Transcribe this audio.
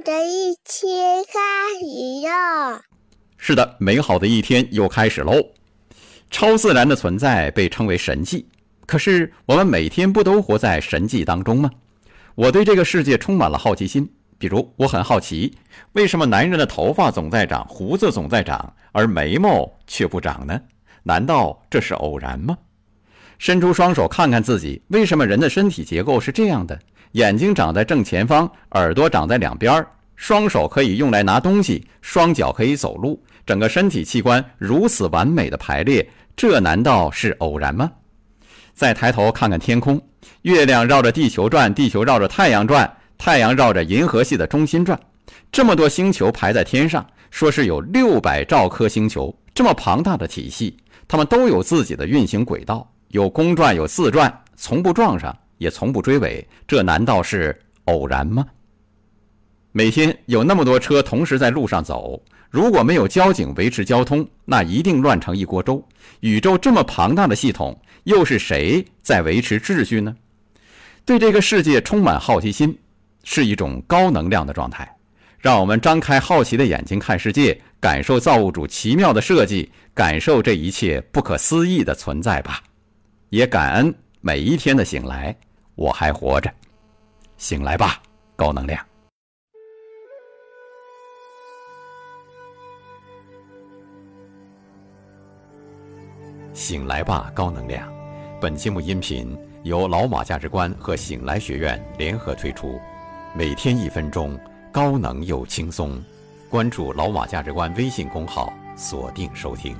的一天开始了。是的，美好的一天又开始喽。超自然的存在被称为神迹，可是我们每天不都活在神迹当中吗？我对这个世界充满了好奇心。比如，我很好奇，为什么男人的头发总在长，胡子总在长，而眉毛却不长呢？难道这是偶然吗？伸出双手看看自己，为什么人的身体结构是这样的？眼睛长在正前方，耳朵长在两边儿，双手可以用来拿东西，双脚可以走路，整个身体器官如此完美的排列，这难道是偶然吗？再抬头看看天空，月亮绕着地球转，地球绕着太阳转。太阳绕着银河系的中心转，这么多星球排在天上，说是有六百兆颗星球，这么庞大的体系，它们都有自己的运行轨道，有公转有自转，从不撞上，也从不追尾，这难道是偶然吗？每天有那么多车同时在路上走，如果没有交警维持交通，那一定乱成一锅粥。宇宙这么庞大的系统，又是谁在维持秩序呢？对这个世界充满好奇心。是一种高能量的状态，让我们张开好奇的眼睛看世界，感受造物主奇妙的设计，感受这一切不可思议的存在吧。也感恩每一天的醒来，我还活着。醒来吧，高能量！醒来吧，高能量！本节目音频由老马价值观和醒来学院联合推出。每天一分钟，高能又轻松。关注“老马价值观”微信公号，锁定收听。